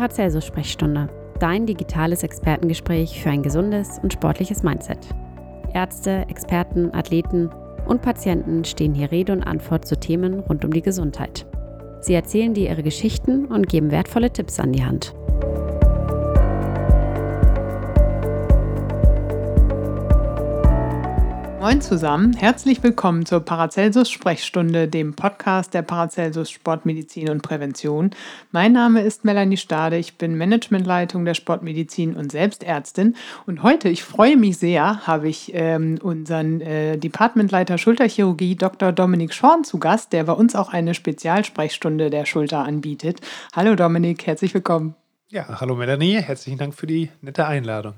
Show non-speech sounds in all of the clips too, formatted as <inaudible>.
Paracelsus-Sprechstunde, dein digitales Expertengespräch für ein gesundes und sportliches Mindset. Ärzte, Experten, Athleten und Patienten stehen hier Rede und Antwort zu Themen rund um die Gesundheit. Sie erzählen dir ihre Geschichten und geben wertvolle Tipps an die Hand. Moin zusammen, herzlich willkommen zur Paracelsus Sprechstunde, dem Podcast der Paracelsus Sportmedizin und Prävention. Mein Name ist Melanie Stade, ich bin Managementleitung der Sportmedizin und Selbstärztin. Und heute, ich freue mich sehr, habe ich ähm, unseren äh, Departmentleiter Schulterchirurgie Dr. Dominik Schorn zu Gast, der bei uns auch eine Spezialsprechstunde der Schulter anbietet. Hallo Dominik, herzlich willkommen. Ja, hallo Melanie, herzlichen Dank für die nette Einladung.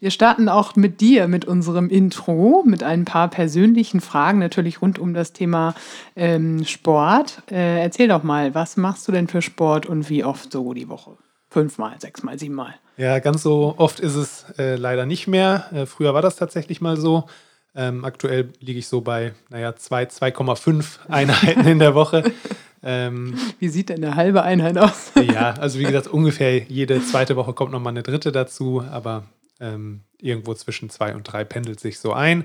Wir starten auch mit dir, mit unserem Intro, mit ein paar persönlichen Fragen, natürlich rund um das Thema ähm, Sport. Äh, erzähl doch mal, was machst du denn für Sport und wie oft so die Woche? Fünfmal, sechsmal, siebenmal? Ja, ganz so oft ist es äh, leider nicht mehr. Äh, früher war das tatsächlich mal so. Ähm, aktuell liege ich so bei, naja, 2,5 <laughs> Einheiten in der Woche. Ähm, wie sieht denn eine halbe Einheit aus? ja, also wie gesagt, ungefähr jede zweite Woche kommt nochmal eine dritte dazu, aber ähm, irgendwo zwischen zwei und drei pendelt sich so ein.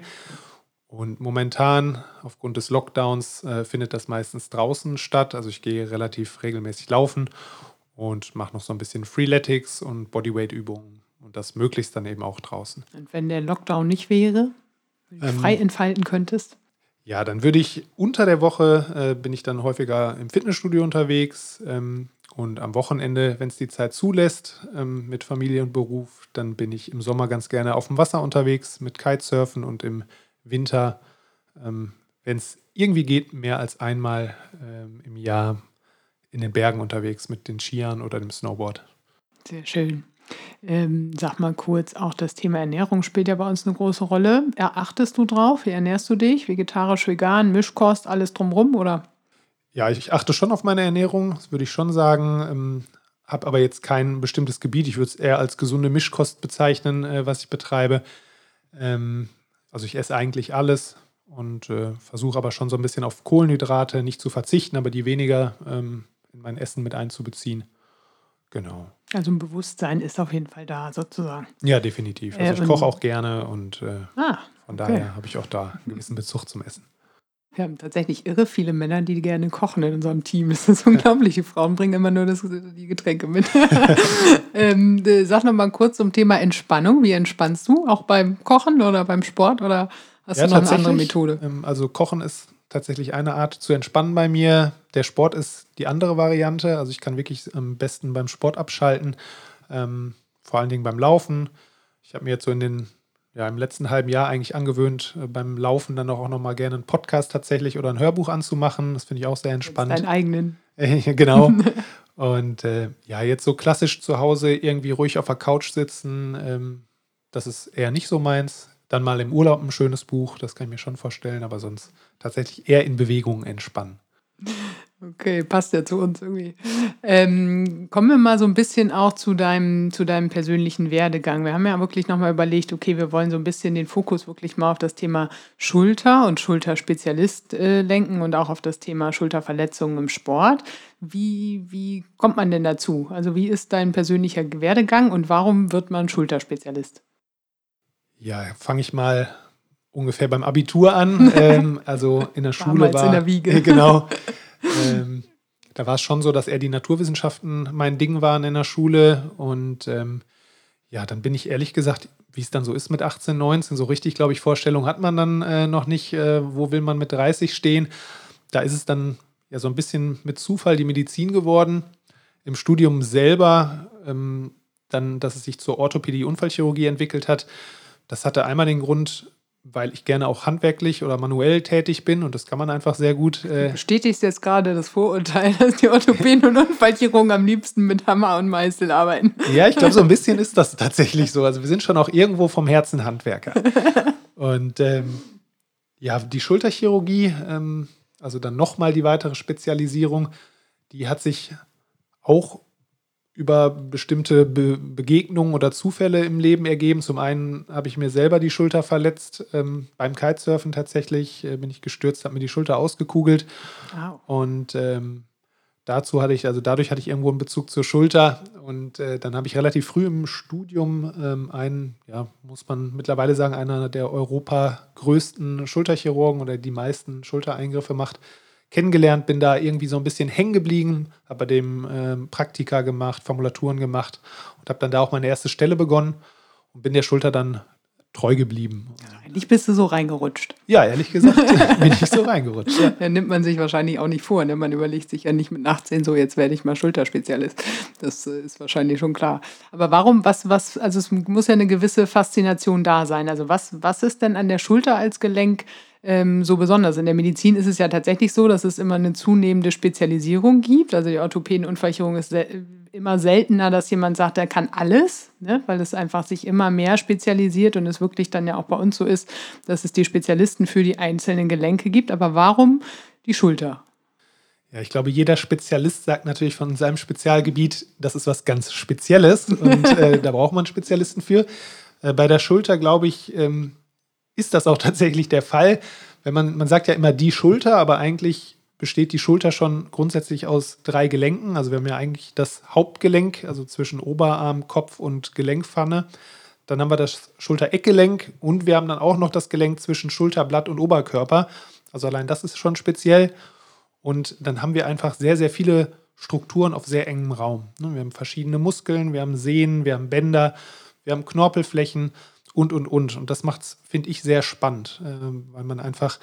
Und momentan, aufgrund des Lockdowns, äh, findet das meistens draußen statt. Also ich gehe relativ regelmäßig laufen und mache noch so ein bisschen Freeletics und Bodyweight-Übungen. Und das möglichst dann eben auch draußen. Und wenn der Lockdown nicht wäre, ähm, frei entfalten könntest? Ja, dann würde ich unter der Woche, äh, bin ich dann häufiger im Fitnessstudio unterwegs. Ähm, und am Wochenende, wenn es die Zeit zulässt, ähm, mit Familie und Beruf, dann bin ich im Sommer ganz gerne auf dem Wasser unterwegs mit Kitesurfen und im Winter, ähm, wenn es irgendwie geht, mehr als einmal ähm, im Jahr in den Bergen unterwegs mit den Skiern oder dem Snowboard. Sehr schön. Ähm, sag mal kurz, auch das Thema Ernährung spielt ja bei uns eine große Rolle. Erachtest du drauf? Wie ernährst du dich? Vegetarisch, vegan, Mischkost, alles drumrum oder? Ja, ich achte schon auf meine Ernährung, das würde ich schon sagen. Ähm, habe aber jetzt kein bestimmtes Gebiet. Ich würde es eher als gesunde Mischkost bezeichnen, äh, was ich betreibe. Ähm, also ich esse eigentlich alles und äh, versuche aber schon so ein bisschen auf Kohlenhydrate nicht zu verzichten, aber die weniger ähm, in mein Essen mit einzubeziehen. Genau. Also ein Bewusstsein ist auf jeden Fall da, sozusagen. Ja, definitiv. Also ich koche auch gerne und äh, ah, von daher okay. habe ich auch da einen gewissen Bezug zum Essen. Wir haben tatsächlich irre viele Männer, die gerne kochen in unserem Team. Das ist <laughs> unglaublich. Die Frauen bringen immer nur das, die Getränke mit. <laughs> ähm, äh, sag noch mal kurz zum Thema Entspannung. Wie entspannst du? Auch beim Kochen oder beim Sport? Oder hast ja, du noch eine andere Methode? Ähm, also Kochen ist tatsächlich eine Art zu entspannen bei mir. Der Sport ist die andere Variante. Also ich kann wirklich am besten beim Sport abschalten. Ähm, vor allen Dingen beim Laufen. Ich habe mir jetzt so in den ja, im letzten halben Jahr eigentlich angewöhnt, äh, beim Laufen dann auch noch mal gerne einen Podcast tatsächlich oder ein Hörbuch anzumachen. Das finde ich auch sehr entspannt. Deinen eigenen. <laughs> genau. <laughs> Und äh, ja, jetzt so klassisch zu Hause irgendwie ruhig auf der Couch sitzen, ähm, das ist eher nicht so meins. Dann mal im Urlaub ein schönes Buch, das kann ich mir schon vorstellen, aber sonst tatsächlich eher in Bewegung entspannen. <laughs> Okay, passt ja zu uns irgendwie. Ähm, kommen wir mal so ein bisschen auch zu deinem, zu deinem persönlichen Werdegang. Wir haben ja wirklich nochmal überlegt, okay, wir wollen so ein bisschen den Fokus wirklich mal auf das Thema Schulter und Schulterspezialist äh, lenken und auch auf das Thema Schulterverletzungen im Sport. Wie, wie kommt man denn dazu? Also wie ist dein persönlicher Werdegang und warum wird man Schulterspezialist? Ja, fange ich mal ungefähr beim Abitur an. <laughs> ähm, also in der Schule Damals war in der Wiege. <laughs> genau. Ähm, da war es schon so, dass eher die Naturwissenschaften mein Ding waren in der Schule. Und ähm, ja, dann bin ich ehrlich gesagt, wie es dann so ist mit 18, 19, so richtig, glaube ich, Vorstellung hat man dann äh, noch nicht, äh, wo will man mit 30 stehen. Da ist es dann ja so ein bisschen mit Zufall die Medizin geworden. Im Studium selber, ähm, dann, dass es sich zur Orthopädie-Unfallchirurgie entwickelt hat. Das hatte einmal den Grund, weil ich gerne auch handwerklich oder manuell tätig bin und das kann man einfach sehr gut. Äh du bestätigst jetzt gerade das Vorurteil, <laughs> dass die Orthopäden und Unfallchirurgen am liebsten mit Hammer und Meißel arbeiten. Ja, ich glaube, so ein bisschen ist das tatsächlich so. Also wir sind schon auch irgendwo vom Herzen Handwerker. <laughs> Und ähm, ja, die Schulterchirurgie, ähm, also dann nochmal die weitere Spezialisierung, die hat sich auch über bestimmte Be Begegnungen oder Zufälle im Leben ergeben. Zum einen habe ich mir selber die Schulter verletzt. Ähm, beim Kitesurfen tatsächlich äh, bin ich gestürzt, habe mir die Schulter ausgekugelt. Wow. Und ähm, dazu hatte ich, also dadurch hatte ich irgendwo einen Bezug zur Schulter und äh, dann habe ich relativ früh im Studium ähm, einen, ja, muss man mittlerweile sagen, einer der Europa größten Schulterchirurgen oder die meisten Schultereingriffe macht, kennengelernt, bin da irgendwie so ein bisschen hängen geblieben, habe bei dem ähm, Praktika gemacht, Formulaturen gemacht und habe dann da auch meine erste Stelle begonnen und bin der Schulter dann treu geblieben. Eigentlich bist du so reingerutscht. Ja, ehrlich gesagt <laughs> bin ich so reingerutscht. Ja. ja. nimmt man sich wahrscheinlich auch nicht vor. Ne? Man überlegt sich ja nicht mit 18 so, jetzt werde ich mal Schulterspezialist. Das äh, ist wahrscheinlich schon klar. Aber warum, was, was, also es muss ja eine gewisse Faszination da sein. Also was, was ist denn an der Schulter als Gelenk ähm, so besonders. In der Medizin ist es ja tatsächlich so, dass es immer eine zunehmende Spezialisierung gibt. Also die Orthopädenunfallchirurgie ist sel immer seltener, dass jemand sagt, er kann alles, ne? weil es einfach sich immer mehr spezialisiert und es wirklich dann ja auch bei uns so ist, dass es die Spezialisten für die einzelnen Gelenke gibt. Aber warum die Schulter? Ja, ich glaube, jeder Spezialist sagt natürlich von seinem Spezialgebiet, das ist was ganz Spezielles und <laughs> äh, da braucht man Spezialisten für. Äh, bei der Schulter, glaube ich, ähm, ist das auch <laughs> tatsächlich der Fall. Wenn man, man sagt ja immer die Schulter, aber eigentlich besteht die Schulter schon grundsätzlich aus drei Gelenken. Also wir haben ja eigentlich das Hauptgelenk, also zwischen Oberarm, Kopf und Gelenkpfanne. Dann haben wir das Schultereckgelenk und wir haben dann auch noch das Gelenk zwischen Schulterblatt und Oberkörper. Also allein das ist schon speziell. Und dann haben wir einfach sehr, sehr viele Strukturen auf sehr engem Raum. Wir haben verschiedene Muskeln, wir haben Sehnen, wir haben Bänder, wir haben Knorpelflächen und, und, und. Und das macht es, finde ich, sehr spannend, äh, weil man einfach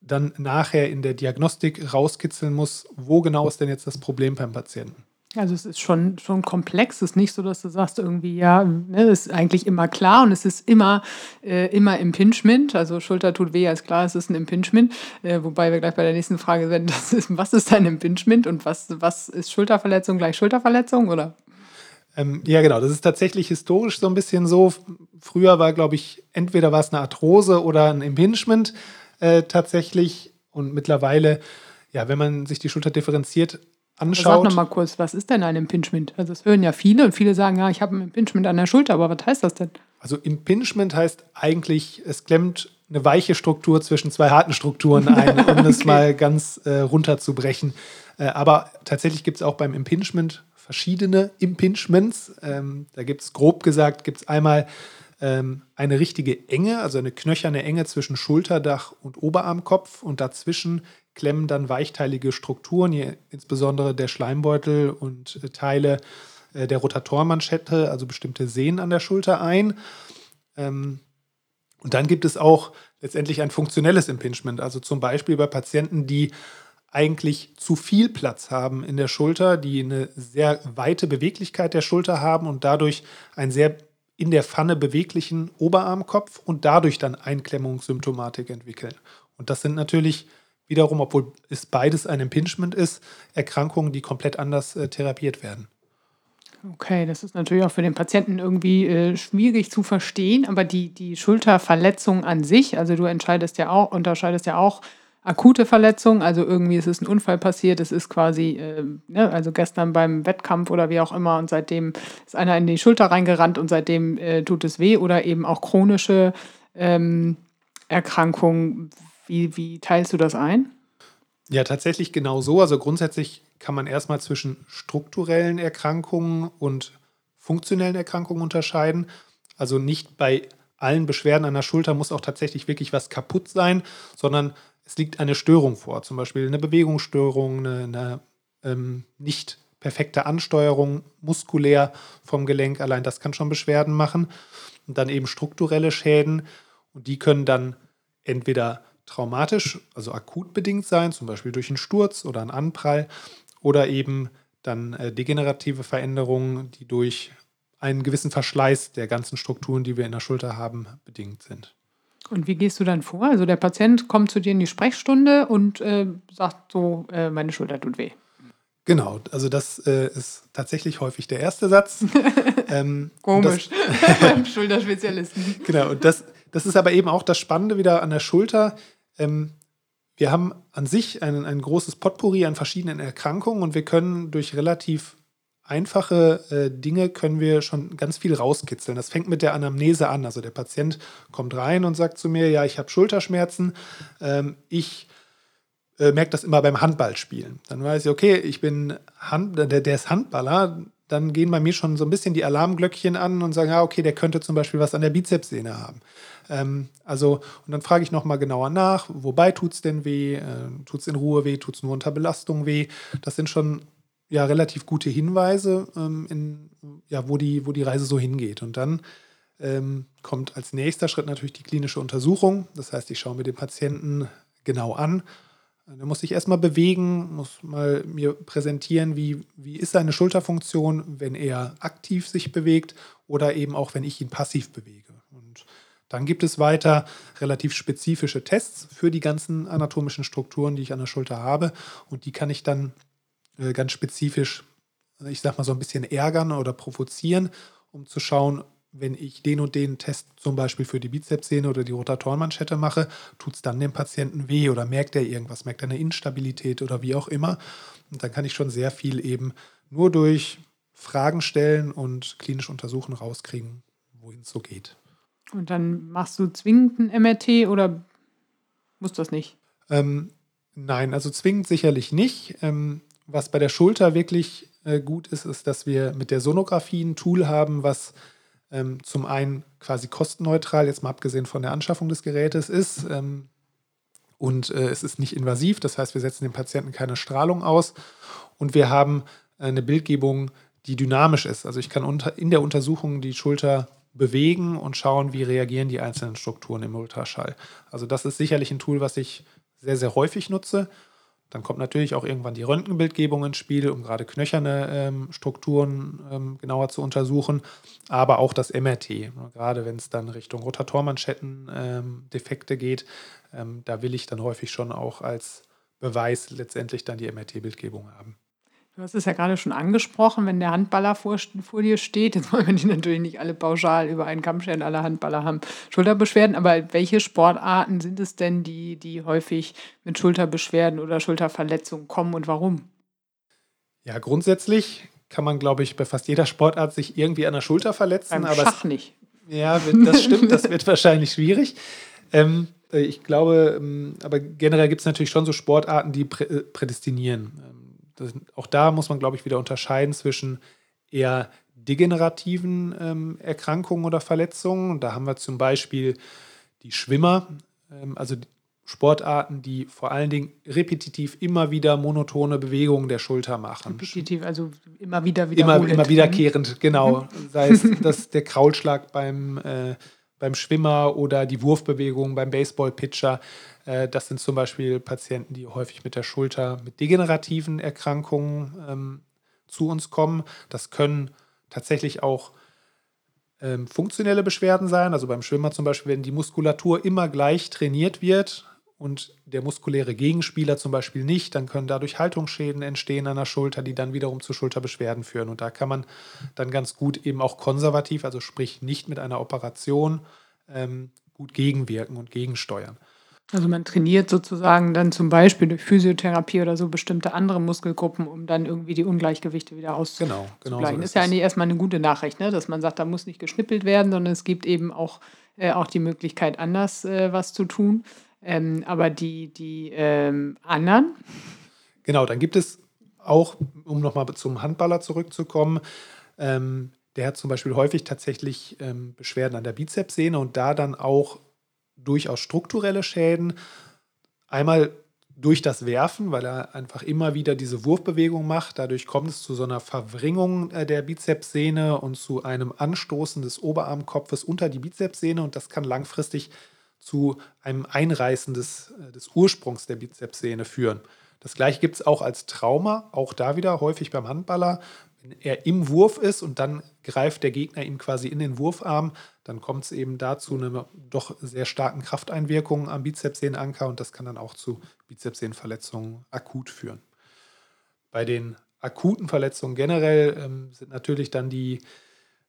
dann nachher in der Diagnostik rauskitzeln muss, wo genau ist denn jetzt das Problem beim Patienten. Also es ist schon, schon komplex. Es ist nicht so, dass du sagst irgendwie, ja, ne, das ist eigentlich immer klar und es ist immer, äh, immer Impingement. Also Schulter tut weh, ist klar, es ist ein Impingement. Äh, wobei wir gleich bei der nächsten Frage werden, ist, <laughs> was ist ein Impingement und was, was ist Schulterverletzung gleich Schulterverletzung oder? Ähm, ja, genau. Das ist tatsächlich historisch so ein bisschen so. Früher war, glaube ich, entweder war es eine Arthrose oder ein Impingement äh, tatsächlich. Und mittlerweile, ja, wenn man sich die Schulter differenziert anschaut. Sag noch mal kurz, was ist denn ein Impingement? Also, das hören ja viele und viele sagen, ja, ich habe ein Impingement an der Schulter, aber was heißt das denn? Also, Impingement heißt eigentlich, es klemmt eine weiche Struktur zwischen zwei harten Strukturen ein, <laughs> um okay. es mal ganz äh, runterzubrechen. Äh, aber tatsächlich gibt es auch beim Impingement verschiedene Impingements. Ähm, da gibt es grob gesagt, gibt es einmal ähm, eine richtige Enge, also eine knöcherne Enge zwischen Schulterdach und Oberarmkopf und dazwischen klemmen dann weichteilige Strukturen, hier insbesondere der Schleimbeutel und äh, Teile äh, der Rotatormanschette, also bestimmte Sehnen an der Schulter ein. Ähm, und dann gibt es auch letztendlich ein funktionelles Impingement, also zum Beispiel bei Patienten, die eigentlich zu viel Platz haben in der Schulter, die eine sehr weite Beweglichkeit der Schulter haben und dadurch einen sehr in der Pfanne beweglichen Oberarmkopf und dadurch dann Einklemmungssymptomatik entwickeln. Und das sind natürlich wiederum, obwohl es beides ein Impingement ist, Erkrankungen, die komplett anders äh, therapiert werden. Okay, das ist natürlich auch für den Patienten irgendwie äh, schwierig zu verstehen, aber die, die Schulterverletzung an sich, also du entscheidest ja auch, unterscheidest ja auch akute Verletzung, also irgendwie ist es ein Unfall passiert, es ist quasi, äh, ne, also gestern beim Wettkampf oder wie auch immer und seitdem ist einer in die Schulter reingerannt und seitdem äh, tut es weh oder eben auch chronische ähm, Erkrankungen. Wie, wie teilst du das ein? Ja, tatsächlich genau so. Also grundsätzlich kann man erstmal zwischen strukturellen Erkrankungen und funktionellen Erkrankungen unterscheiden. Also nicht bei allen Beschwerden an der Schulter muss auch tatsächlich wirklich was kaputt sein, sondern es liegt eine Störung vor, zum Beispiel eine Bewegungsstörung, eine, eine ähm, nicht perfekte Ansteuerung muskulär vom Gelenk. Allein das kann schon Beschwerden machen. Und dann eben strukturelle Schäden. Und die können dann entweder traumatisch, also akut bedingt sein, zum Beispiel durch einen Sturz oder einen Anprall, oder eben dann äh, degenerative Veränderungen, die durch einen gewissen Verschleiß der ganzen Strukturen, die wir in der Schulter haben, bedingt sind. Und wie gehst du dann vor? Also der Patient kommt zu dir in die Sprechstunde und äh, sagt so, äh, meine Schulter tut weh. Genau, also das äh, ist tatsächlich häufig der erste Satz. <laughs> ähm, Komisch, <laughs> <laughs> Schulterspezialisten. Genau, und das, das ist aber eben auch das Spannende wieder an der Schulter. Ähm, wir haben an sich ein, ein großes Potpourri an verschiedenen Erkrankungen und wir können durch relativ einfache äh, Dinge können wir schon ganz viel rauskitzeln. Das fängt mit der Anamnese an. Also der Patient kommt rein und sagt zu mir, ja, ich habe Schulterschmerzen. Ähm, ich äh, merke das immer beim Handballspielen. Dann weiß ich, okay, ich bin Hand, der, der ist Handballer, dann gehen bei mir schon so ein bisschen die Alarmglöckchen an und sagen, ja, okay, der könnte zum Beispiel was an der Bizepssehne haben. Ähm, also, und dann frage ich nochmal genauer nach, wobei tut es denn weh? Äh, tut es in Ruhe weh? Tut es nur unter Belastung weh? Das sind schon ja relativ gute Hinweise, ähm, in, ja, wo, die, wo die Reise so hingeht. Und dann ähm, kommt als nächster Schritt natürlich die klinische Untersuchung. Das heißt, ich schaue mir den Patienten genau an da muss ich erstmal bewegen, muss mal mir präsentieren, wie, wie ist seine Schulterfunktion, wenn er aktiv sich bewegt oder eben auch, wenn ich ihn passiv bewege. Und dann gibt es weiter relativ spezifische Tests für die ganzen anatomischen Strukturen, die ich an der Schulter habe. Und die kann ich dann äh, ganz spezifisch, ich sag mal so ein bisschen ärgern oder provozieren, um zu schauen, wenn ich den und den Test zum Beispiel für die Bizepssehne oder die Rotatorenmanschette mache, tut es dann dem Patienten weh oder merkt er irgendwas, merkt er eine Instabilität oder wie auch immer. Und dann kann ich schon sehr viel eben nur durch Fragen stellen und klinisch untersuchen rauskriegen, wohin es so geht. Und dann machst du zwingend ein MRT oder muss das nicht? Ähm, nein, also zwingend sicherlich nicht. Ähm, was bei der Schulter wirklich äh, gut ist, ist, dass wir mit der Sonographie ein Tool haben, was ähm, zum einen quasi kostenneutral, jetzt mal abgesehen von der Anschaffung des Gerätes ist. Ähm, und äh, es ist nicht invasiv, das heißt, wir setzen dem Patienten keine Strahlung aus und wir haben eine Bildgebung, die dynamisch ist. Also ich kann unter, in der Untersuchung die Schulter bewegen und schauen, wie reagieren die einzelnen Strukturen im Ultraschall. Also das ist sicherlich ein Tool, was ich sehr, sehr häufig nutze dann kommt natürlich auch irgendwann die Röntgenbildgebung ins Spiel, um gerade knöcherne ähm, Strukturen ähm, genauer zu untersuchen, aber auch das MRT. Gerade wenn es dann Richtung Rotatormanschetten-Defekte ähm, geht, ähm, da will ich dann häufig schon auch als Beweis letztendlich dann die MRT-Bildgebung haben. Du hast es ja gerade schon angesprochen, wenn der Handballer vor, vor dir steht, jetzt wollen wir die natürlich nicht alle pauschal über einen Kamm scheren, alle Handballer haben Schulterbeschwerden, aber welche Sportarten sind es denn, die, die häufig mit Schulterbeschwerden oder Schulterverletzungen kommen und warum? Ja, grundsätzlich kann man, glaube ich, bei fast jeder Sportart sich irgendwie an der Schulter verletzen. Beim aber Schach nicht. Ja, das stimmt, das wird <laughs> wahrscheinlich schwierig. Ähm, ich glaube, ähm, aber generell gibt es natürlich schon so Sportarten, die prä äh, prädestinieren. Das, auch da muss man, glaube ich, wieder unterscheiden zwischen eher degenerativen ähm, Erkrankungen oder Verletzungen. Da haben wir zum Beispiel die Schwimmer, ähm, also Sportarten, die vor allen Dingen repetitiv immer wieder monotone Bewegungen der Schulter machen. Repetitiv, also immer wieder wiederholend. Immer, immer wiederkehrend, genau. Mhm. Sei es <laughs> das, der Kraulschlag beim, äh, beim Schwimmer oder die Wurfbewegung beim Baseballpitcher. Äh, das sind zum Beispiel Patienten, die häufig mit der Schulter mit degenerativen Erkrankungen ähm, zu uns kommen. Das können tatsächlich auch ähm, funktionelle Beschwerden sein. Also beim Schwimmer zum Beispiel, wenn die Muskulatur immer gleich trainiert wird und der muskuläre Gegenspieler zum Beispiel nicht, dann können dadurch Haltungsschäden entstehen an der Schulter, die dann wiederum zu Schulterbeschwerden führen. Und da kann man dann ganz gut eben auch konservativ, also sprich nicht mit einer Operation, ähm, gut gegenwirken und gegensteuern. Also man trainiert sozusagen dann zum Beispiel durch Physiotherapie oder so bestimmte andere Muskelgruppen, um dann irgendwie die Ungleichgewichte wieder auszugleichen. Genau, genau. So ist, ist ja eigentlich erstmal eine gute Nachricht, ne? dass man sagt, da muss nicht geschnippelt werden, sondern es gibt eben auch, äh, auch die Möglichkeit, anders äh, was zu tun. Ähm, aber die, die ähm, anderen. Genau, dann gibt es auch, um nochmal zum Handballer zurückzukommen, ähm, der hat zum Beispiel häufig tatsächlich ähm, Beschwerden an der Bizepssehne und da dann auch durchaus strukturelle Schäden. Einmal durch das Werfen, weil er einfach immer wieder diese Wurfbewegung macht. Dadurch kommt es zu so einer Verwringung äh, der Bizepssehne und zu einem Anstoßen des Oberarmkopfes unter die Bizepssehne und das kann langfristig zu einem Einreißen des, äh, des Ursprungs der Bizepssehne führen. Das gleiche gibt es auch als Trauma, auch da wieder häufig beim Handballer. Wenn er im Wurf ist und dann greift der Gegner ihm quasi in den Wurfarm, dann kommt es eben dazu eine doch sehr starken Krafteinwirkungen am Bizepssehnenanker und das kann dann auch zu Bizepssehnenverletzungen akut führen. Bei den akuten Verletzungen generell ähm, sind natürlich dann die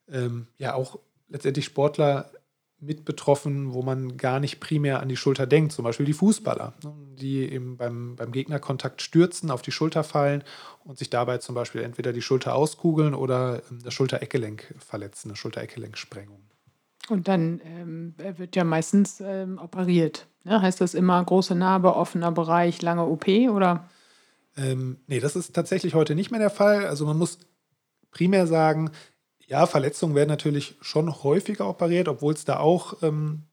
ähm, ja auch letztendlich Sportler mit betroffen, wo man gar nicht primär an die Schulter denkt, zum Beispiel die Fußballer, ne, die eben beim, beim Gegnerkontakt stürzen, auf die Schulter fallen und sich dabei zum Beispiel entweder die Schulter auskugeln oder ähm, das Schultereckgelenk verletzen, eine Schultereckgelenksprengung. Und dann ähm, wird ja meistens ähm, operiert. Ne? Heißt das immer große Narbe, offener Bereich, lange OP oder? Ähm, nee, das ist tatsächlich heute nicht mehr der Fall. Also man muss primär sagen, ja, Verletzungen werden natürlich schon häufiger operiert, obwohl es da auch ähm,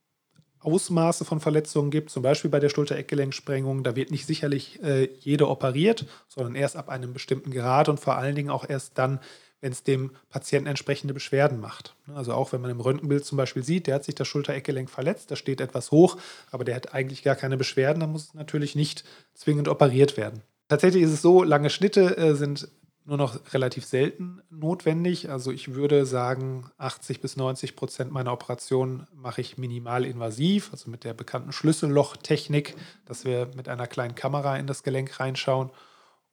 Ausmaße von Verletzungen gibt, zum Beispiel bei der Schulter-Eckgelenksprengung. Da wird nicht sicherlich äh, jede operiert, sondern erst ab einem bestimmten Grad und vor allen Dingen auch erst dann, wenn es dem Patienten entsprechende Beschwerden macht. Also auch wenn man im Röntgenbild zum Beispiel sieht, der hat sich das Schulter-Eckgelenk verletzt, da steht etwas hoch, aber der hat eigentlich gar keine Beschwerden, dann muss es natürlich nicht zwingend operiert werden. Tatsächlich ist es so, lange Schnitte äh, sind nur noch relativ selten notwendig. Also ich würde sagen, 80 bis 90 Prozent meiner Operationen mache ich minimal invasiv, also mit der bekannten Schlüssellochtechnik, dass wir mit einer kleinen Kamera in das Gelenk reinschauen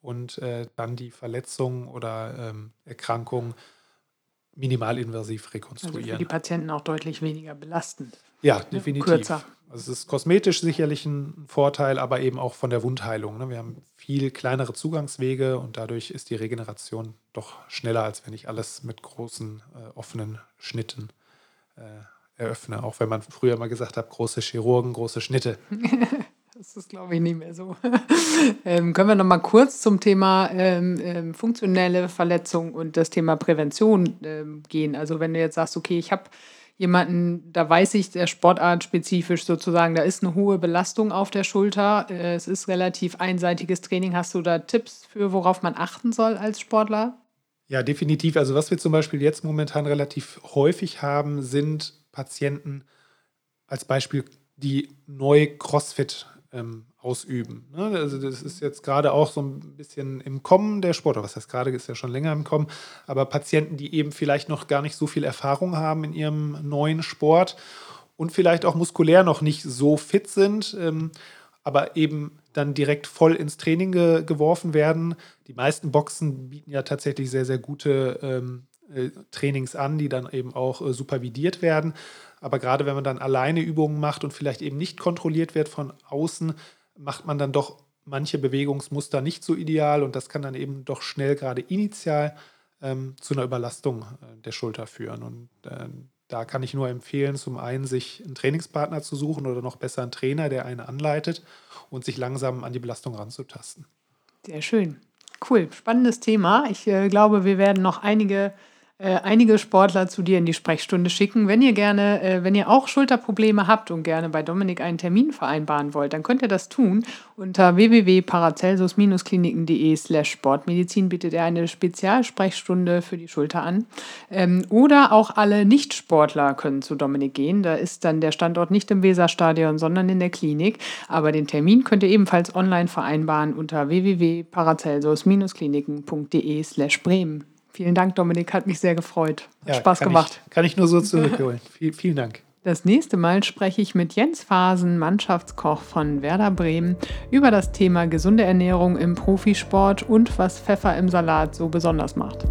und äh, dann die Verletzung oder ähm, Erkrankung minimalinvasiv rekonstruieren. Also für die Patienten auch deutlich weniger belastend. Ja, ne? definitiv. Kürzer. Also es ist kosmetisch sicherlich ein Vorteil, aber eben auch von der Wundheilung. Ne? Wir haben viel kleinere Zugangswege und dadurch ist die Regeneration doch schneller, als wenn ich alles mit großen äh, offenen Schnitten äh, eröffne. Auch wenn man früher mal gesagt hat, große Chirurgen, große Schnitte. <laughs> Das ist, glaube ich, nicht mehr so. <laughs> ähm, können wir noch mal kurz zum Thema ähm, ähm, funktionelle Verletzung und das Thema Prävention ähm, gehen? Also wenn du jetzt sagst, okay, ich habe jemanden, da weiß ich, der Sportart spezifisch sozusagen, da ist eine hohe Belastung auf der Schulter, äh, es ist relativ einseitiges Training. Hast du da Tipps für, worauf man achten soll als Sportler? Ja, definitiv. Also was wir zum Beispiel jetzt momentan relativ häufig haben, sind Patienten als Beispiel, die neu CrossFit ähm, ausüben. Ne? Also das ist jetzt gerade auch so ein bisschen im Kommen der Sport, oder was heißt gerade, ist ja schon länger im Kommen, aber Patienten, die eben vielleicht noch gar nicht so viel Erfahrung haben in ihrem neuen Sport und vielleicht auch muskulär noch nicht so fit sind, ähm, aber eben dann direkt voll ins Training ge geworfen werden. Die meisten Boxen bieten ja tatsächlich sehr, sehr gute ähm, äh, Trainings an, die dann eben auch äh, supervidiert werden. Aber gerade wenn man dann alleine Übungen macht und vielleicht eben nicht kontrolliert wird von außen, macht man dann doch manche Bewegungsmuster nicht so ideal und das kann dann eben doch schnell gerade initial ähm, zu einer Überlastung äh, der Schulter führen. Und äh, da kann ich nur empfehlen, zum einen sich einen Trainingspartner zu suchen oder noch besser einen Trainer, der einen anleitet und sich langsam an die Belastung ranzutasten. Sehr schön. Cool, spannendes Thema. Ich äh, glaube, wir werden noch einige einige Sportler zu dir in die Sprechstunde schicken. Wenn ihr gerne, äh, wenn ihr auch Schulterprobleme habt und gerne bei Dominik einen Termin vereinbaren wollt, dann könnt ihr das tun. Unter www.paracelsus-kliniken.de slash Sportmedizin bietet er eine Spezialsprechstunde für die Schulter an. Ähm, oder auch alle Nicht-Sportler können zu Dominik gehen. Da ist dann der Standort nicht im Weserstadion, sondern in der Klinik. Aber den Termin könnt ihr ebenfalls online vereinbaren unter www.paracelsus-kliniken.de slash Bremen. Vielen Dank, Dominik. Hat mich sehr gefreut. Hat ja, Spaß kann gemacht. Ich, kann ich nur so zurückholen. <laughs> Viel, vielen Dank. Das nächste Mal spreche ich mit Jens Fasen, Mannschaftskoch von Werder Bremen, über das Thema gesunde Ernährung im Profisport und was Pfeffer im Salat so besonders macht.